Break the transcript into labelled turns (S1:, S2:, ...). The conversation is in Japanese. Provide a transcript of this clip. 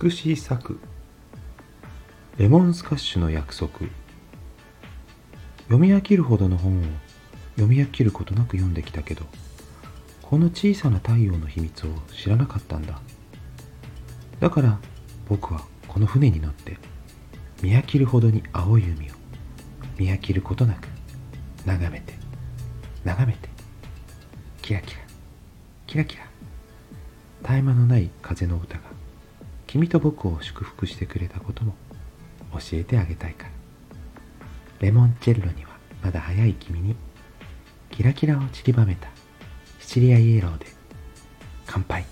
S1: 美しい作レモンスカッシュの約束。読み飽きるほどの本を読み飽きることなく読んできたけどこの小さな太陽の秘密を知らなかったんだ。だから僕はこの船に乗って見飽きるほどに青い海を見飽きることなく眺めて眺めてキラキラキラキラ。絶え間のない風の歌が君と僕を祝福してくれたことも教えてあげたいから。レモンチェッロにはまだ早い君にキラキラを散りばめたシチリアイエローで乾杯。